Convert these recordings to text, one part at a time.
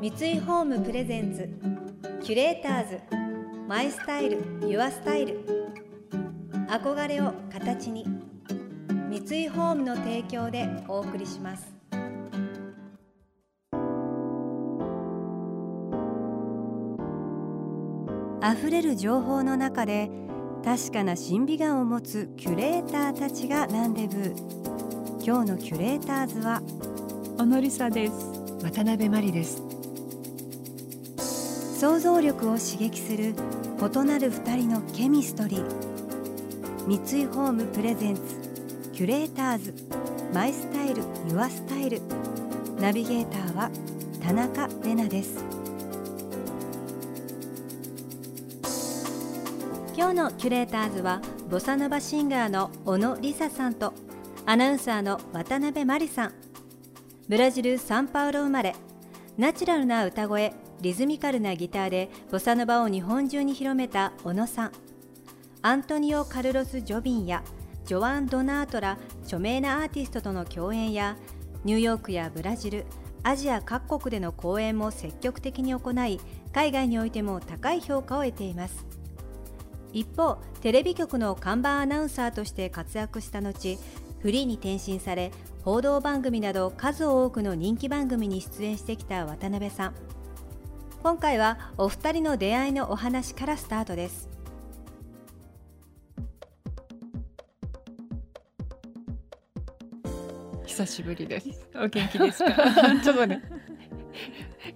三井ホームプレゼンツキュレーターズマイスタイルユアスタイル。憧れを形に三井ホームの提供でお送りします。溢れる情報の中で確かな審美眼を持つキュレーターたちがランデブー今日のキュレーターズは小野梨沙です。渡辺真理です想像力を刺激する異なる二人のケミストリー。三井ホームプレゼンツキュレーターズ。マイスタイルユアスタイル。ナビゲーターは田中れなです。今日のキュレーターズはボサノバシンガーの小野梨沙さんとアナウンサーの渡辺真理さん。ブラジル・サンパウロ生まれ。ナチュラルな歌声リズミカルなギターでボサノバを日本中に広めた小野さん。アントニオ・カルロス・ジョビンやジョアン・ドナートら著名なアーティストとの共演やニューヨークやブラジルアジア各国での公演も積極的に行い海外においても高い評価を得ています。一方テレビ局の看板アナウンサーとして活躍した後フリーに転身され報道番組など数多くの人気番組に出演してきた渡辺さん。今回はお二人の出会いのお話からスタートです。久しぶりです。お元気ですか？ちょっとね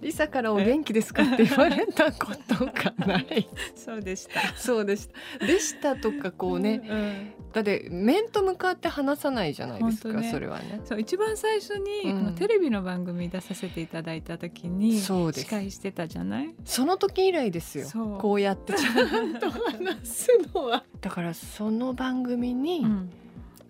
リサからお元気ですかって言われたことがない。そうでした。そうでした。でしたとかこうね、うんだって面と向かって話さないじゃないですか、ね。それはね。そう一番最初に、うん。このテレビの番組出させていただいた時にそうです。司会してたじゃない？その時以来ですよ。そう。こうやってちゃんと話すのは。だからその番組にうん。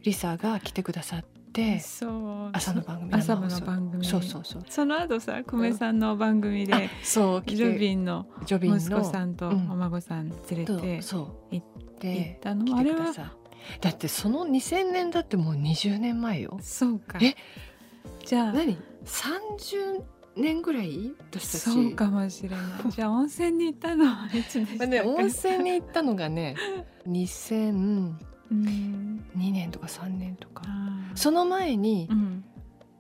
リサが来てくださって、そう。朝の番組朝の番組。そうそうそう。その後さ久米さんの番組あでそうジョビンのジョビンの息子さんとおうん。孫さん連れとて行行っ行てったの？来あれはだってその2000年だってもう20年前よ。そうか。え？じゃあ何？30年ぐらい？私たち。そうかもしれない。じゃあ温泉に行ったのはいつでしたか？まあね、温泉に行ったのがね 2002うん。年とか3年とか。その前にうん。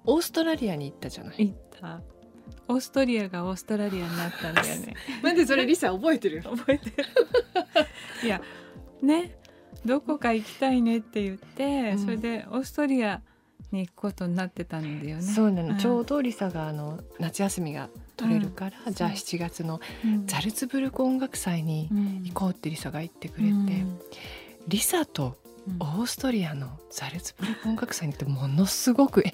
オーストラリアに行ったじゃない？行った。オーストリアがオーストラリアになったんだよね。なんでそれリサ覚えてる？覚えてる。いやねどこか行きたいねって言って、うん。それでオーストリアに行くことになってたんだよね。そうなの、ん。ちょうどリサがあの夏休みが取れるから、うん。じゃあそう7月のうん。ザルツブルク音楽祭にうん行こうってリサが言ってくれて、うん。リサとうんオーストリアのザルツブルク音楽祭に行ってものすごくえ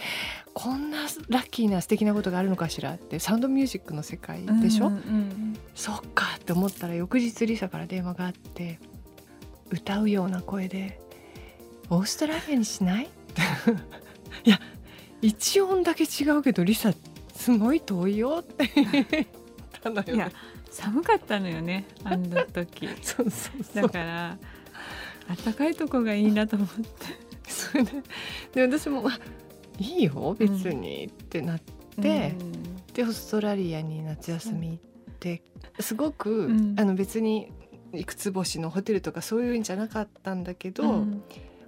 こんなラッキーな素敵なことがあるのかしらってサウンドミュージックの世界でしょ、うんうん。そっかって思ったら翌日リサから電話があって歌うような声で「オーストラリアにしない?」いや一音だけ違うけどリサすごい遠いよ。って言ったのよね。いや寒かったのよねあんな時。そうそうそだうから暖かいとこがいいなと思って。それでで私もあ「いいよ別に」ってなって、でオーストラリアに夏休み行ってすごく、うん。あの別にいくつ星のホテルとかそういうんじゃなかったんだけど、うん。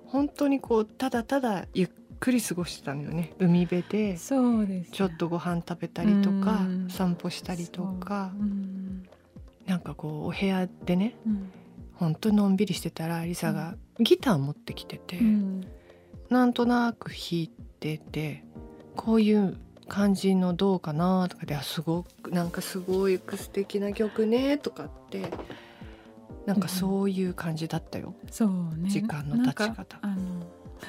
本当にこうただただゆっくり過ごしてたのよね。海辺でそうです。ちょっとご飯食べたりとか、うん。散歩したりとか。う。ん。なんかこうお部屋でねうん。本当のんびりしてたらリサがギター持ってきてて、うん。なんとなく弾いててこういう感じのどうかなとかであすごくなんかすごい素敵な曲ねとかってなんかそういう感じだったよ。そうね。時間の経ち方。あの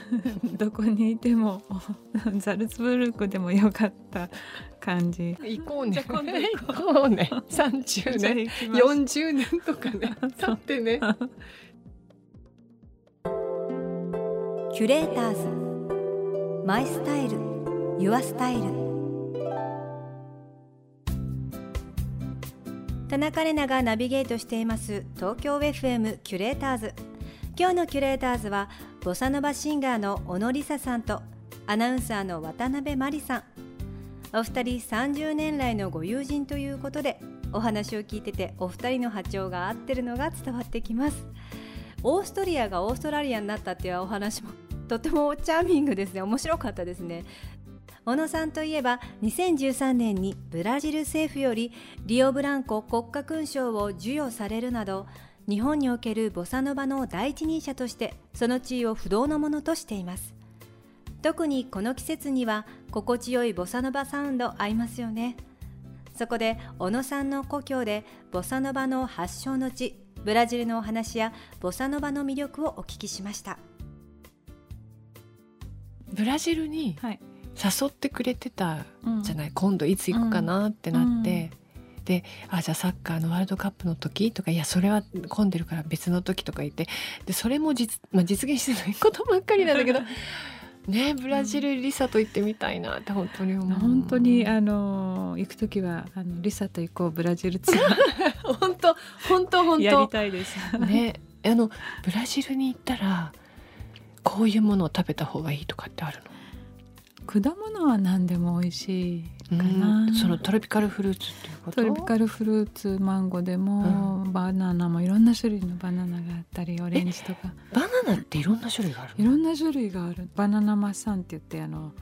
どこにいても ザルツブルクでもよかった感じ。行こうね。行こ行こうね。30じゃあ年行きます。40年とかね。経ってね。キュレーターズ。マイスタイル。ユアスタイル田中れながナビゲートしています。東京 FM キュレーターズ。今日のキュレーターズはボサノバシンガーの小野梨沙さんとアナウンサーの渡辺真理さん。お二人30年来のご友人ということでお話を聞いててお二人の波長が合ってるのが伝わってきます。オーストリアがオーストラリアになったっていうお話もとてもチャーミングですね。面白かったですね。小野さんといえば2013年にブラジル政府よりリオブランコ国家勲章を授与されるなど日本におけるボサノバの第一人者としてその地位を不動のものとしています。特にこの季節には心地よいボサノバサウンド合いますよね。そこで小野さんの故郷でボサノバの発祥の地ブラジルのお話やボサノバの魅力をお聞きしました。ブラジルにはい誘ってくれてたうん。じゃない、今度いつ行くかなってなって、であじゃあサッカーのワールドカップの時とかいやそれは混んでるから別の時とか言って。でそれも実,、まあ、実現してないことばっかりなんだけど。ねブラジルリサと行ってみたいなって本当に思う。本当にあの行く時はあのリサと行こうブラジルツア 本当本当本ーやり当たいです。ね。あのブラジルに行ったらこういうものを食べた方がいいとかってある果物は何でも美味しいのかな。そのトロピカルフルーツっていうこと？トロピカルフルーツマンゴーでも、バナナもいろんな種類のバナナがあったりオレンジとか。バナナっていろんな種類があるいろんな種類がある。バナナマッサンって言ってあの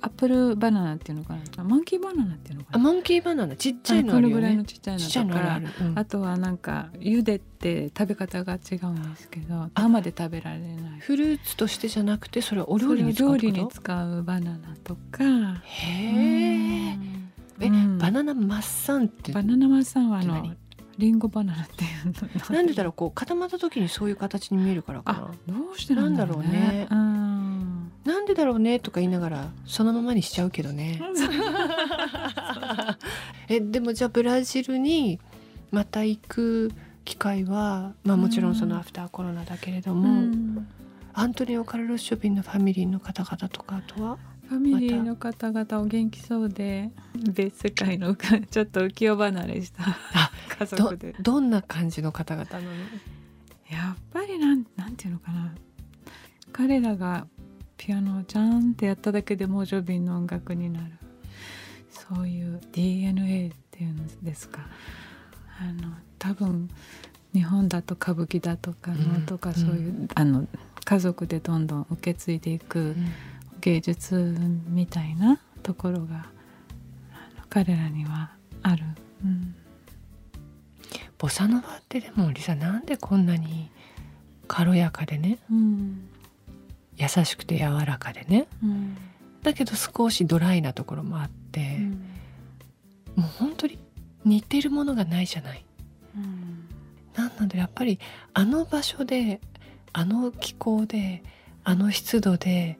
アップルバナナっていうのかな？マンキーバナナっていうのかな？あモンキーバナナ。ちっちゃいのこのぐらいあるよねのちっちゃいのちっちゃいとかのあるある、うん。あとはなんか茹でて食べ方が違うんですけど生で食べられない。フルーツとしてじゃなくてそれはお料理に使そう料理に使うバナナとか。へえうん。え、うんバナナマッサンって？バナナマッサンはあのリンゴバナナっていうの。なんでだろうこう固まった時にそういう形に見えるからかあどうしてなんだろうね。なんだろうね。うんななんでだろうねとか言いながらそのままにしちゃうけどね。えでもじゃあブラジルにまた行く機会はまあもちろんそのアフターコロナだけれども、うん。アントニオ・カルロス・ショピンのファミリーの方々とかあとは？ファミリーの方々お元気そうで別世界のちょっと浮世離れしたあ家ど族で。どんな感じの方々なの？やっぱりなんなんていうのかな。彼らがピアノをジャンってやっただけでもうジョビンの音楽になる。そういう DNA っていうんですか。あの多分日本だと歌舞伎だとかうん。能とかそういう、あの家族でどんどん受け継いでいく芸術みたいなところが彼らにはある。うん。ボサノバってでもリサなんでこんなに軽やかでね。うん優しくて柔らかでね。うん。だけど少しドライなところもあってう、んもう本当に似てるものがないじゃない。うん。なのでやっぱりあの場所であの気候であの湿度で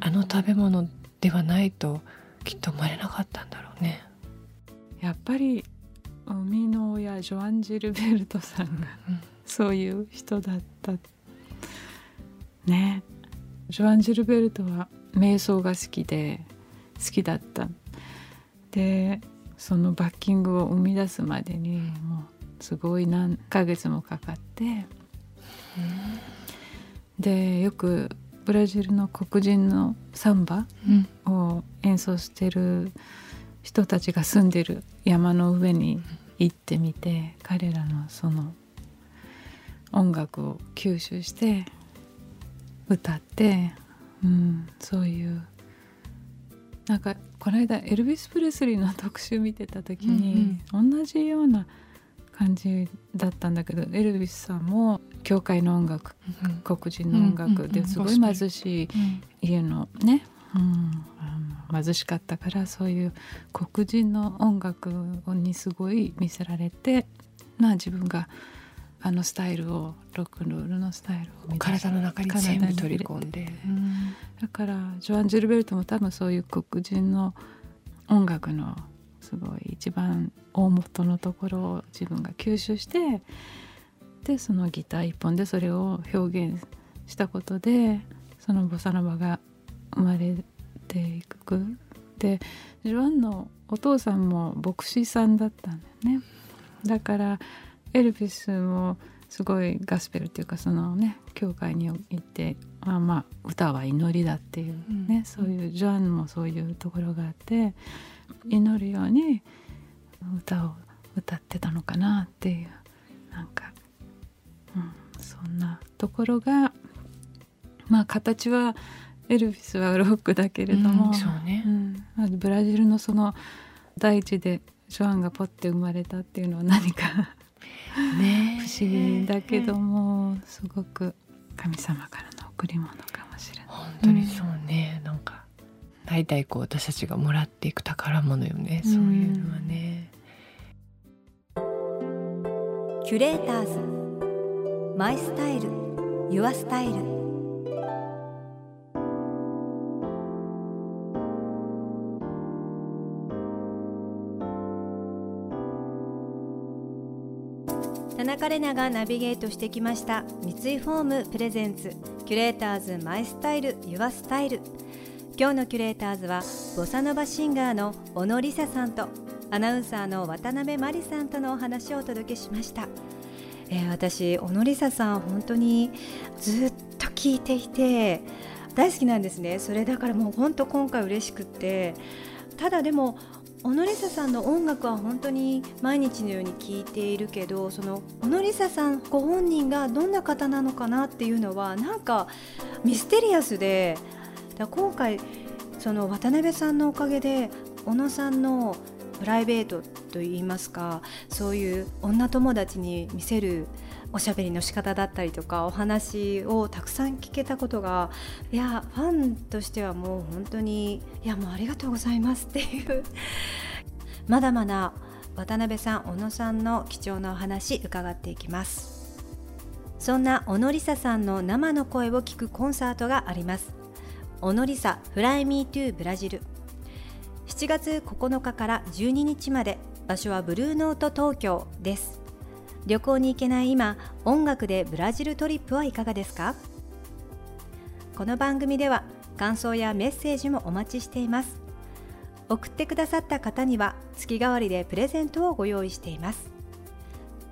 あの食べ物ではないときっと生まれなかったんだろうね。やっぱり生みの親ジョアン・ジルベルトさんがうん。そういう人だった。ねジョアン・ジルベルトは瞑想が好きで好きだった。でそのバッキングを生み出すまでにもうすごい何ヶ月もかかって。でよくブラジルの黒人のサンバうん。を演奏してる人たちが住んでる山の上に行ってみて彼らのその音楽を吸収して歌って、うん、そういう。なんかこの間エルビス・プレスリーの特集見てた時に、同じような感じだったんだけどエルビスさんも教会の音楽黒人の音うんうん楽うん。ですごい貧しい家のね、うん、あの貧しかったからそういう黒人の音楽にすごい見せられてまあ自分があのスタイルをロックンロールのスタイルを体の中に全部取り込んで。うん。だからジョアン・ジルベルトも多分そういう黒人の音楽のすごい一番大元のところを自分が吸収してでそのギター一本でそれを表現したことでそのボサノバが生まれていく。でジョアンのお父さんも牧師さんだったんだよね。だからエルビスもすごいガスペルっていうかそのね教会に行ってまあまあ歌は祈りだっていうね、うん。そういうジョアンもそういうところがあって祈るように歌を歌ってたのかなっていうなんか、うん、そんなところがまあ形はエルヴィスはロックだけれども、うんそうね。うん、ブラジルのその大地でジョアンがポッて生まれたっていうのは何かね。不思議だけどもすごく神様からの贈り物かもしれない。本当にそうね、なんか代々こう私たちがもらっていく宝物よね。そういうのはね、キュレーターズ。マイスタイル。ユアスタイル田中れながナビゲートしてきました。三井ホームプレゼンツキュレーターズマイスタイルユアスタイル。今日のキュレーターズはボサノバシンガーの小野リサさんとアナウンサーの渡辺真理さんとのお話をお届けしました、えー私小野リサさん本当にずっと聞いていて大好きなんですね。それだからもう本当今回嬉しくって。ただでも小野梨沙さんの音楽は本当に毎日のように聴いているけどその小野梨沙さんご本人がどんな方なのかなっていうのはなんかミステリアスでだ今回その渡辺さんのおかげで小野さんのプライベートといいますかそういう女友達に見せるおしゃべりの仕方だったりとかお話をたくさん聞けたことがいやファンとしてはもう本当にいやもうありがとうございますっていう。まだまだ渡辺さん小野さんの貴重なお話伺っていきます。そんな小野梨沙さんの生の声を聞くコンサートがあります。小野梨沙フライミートゥーブラジル。7月9日から12日まで場所はブルーノート東京です。旅行に行けない今音楽でブラジルトリップはいかがですか？この番組では感想やメッセージもお待ちしています。送ってくださった方には月替わりでプレゼントをご用意しています。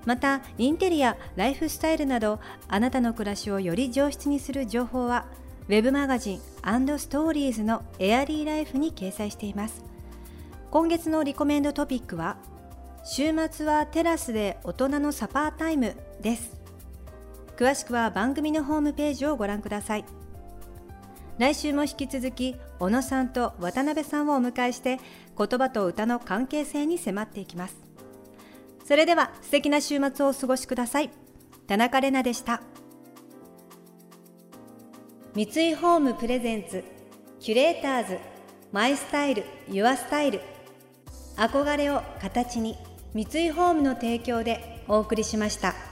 またインテリアライフスタイルなどあなたの暮らしをより上質にする情報はウェブマガジンストーリーズのエアリーライフに掲載しています。今月のリコメンドトピックは週末はテラスで大人のサパータイムです。詳しくは番組のホームページをご覧ください。来週も引き続き小野さんと渡辺さんをお迎えして言葉と歌の関係性に迫っていきます。それでは素敵な週末をお過ごしください。田中れなでした。三井ホームプレゼンツキュレーターズマイスタイルユアスタイル。憧れを形に。三井ホームの提供でお送りしました。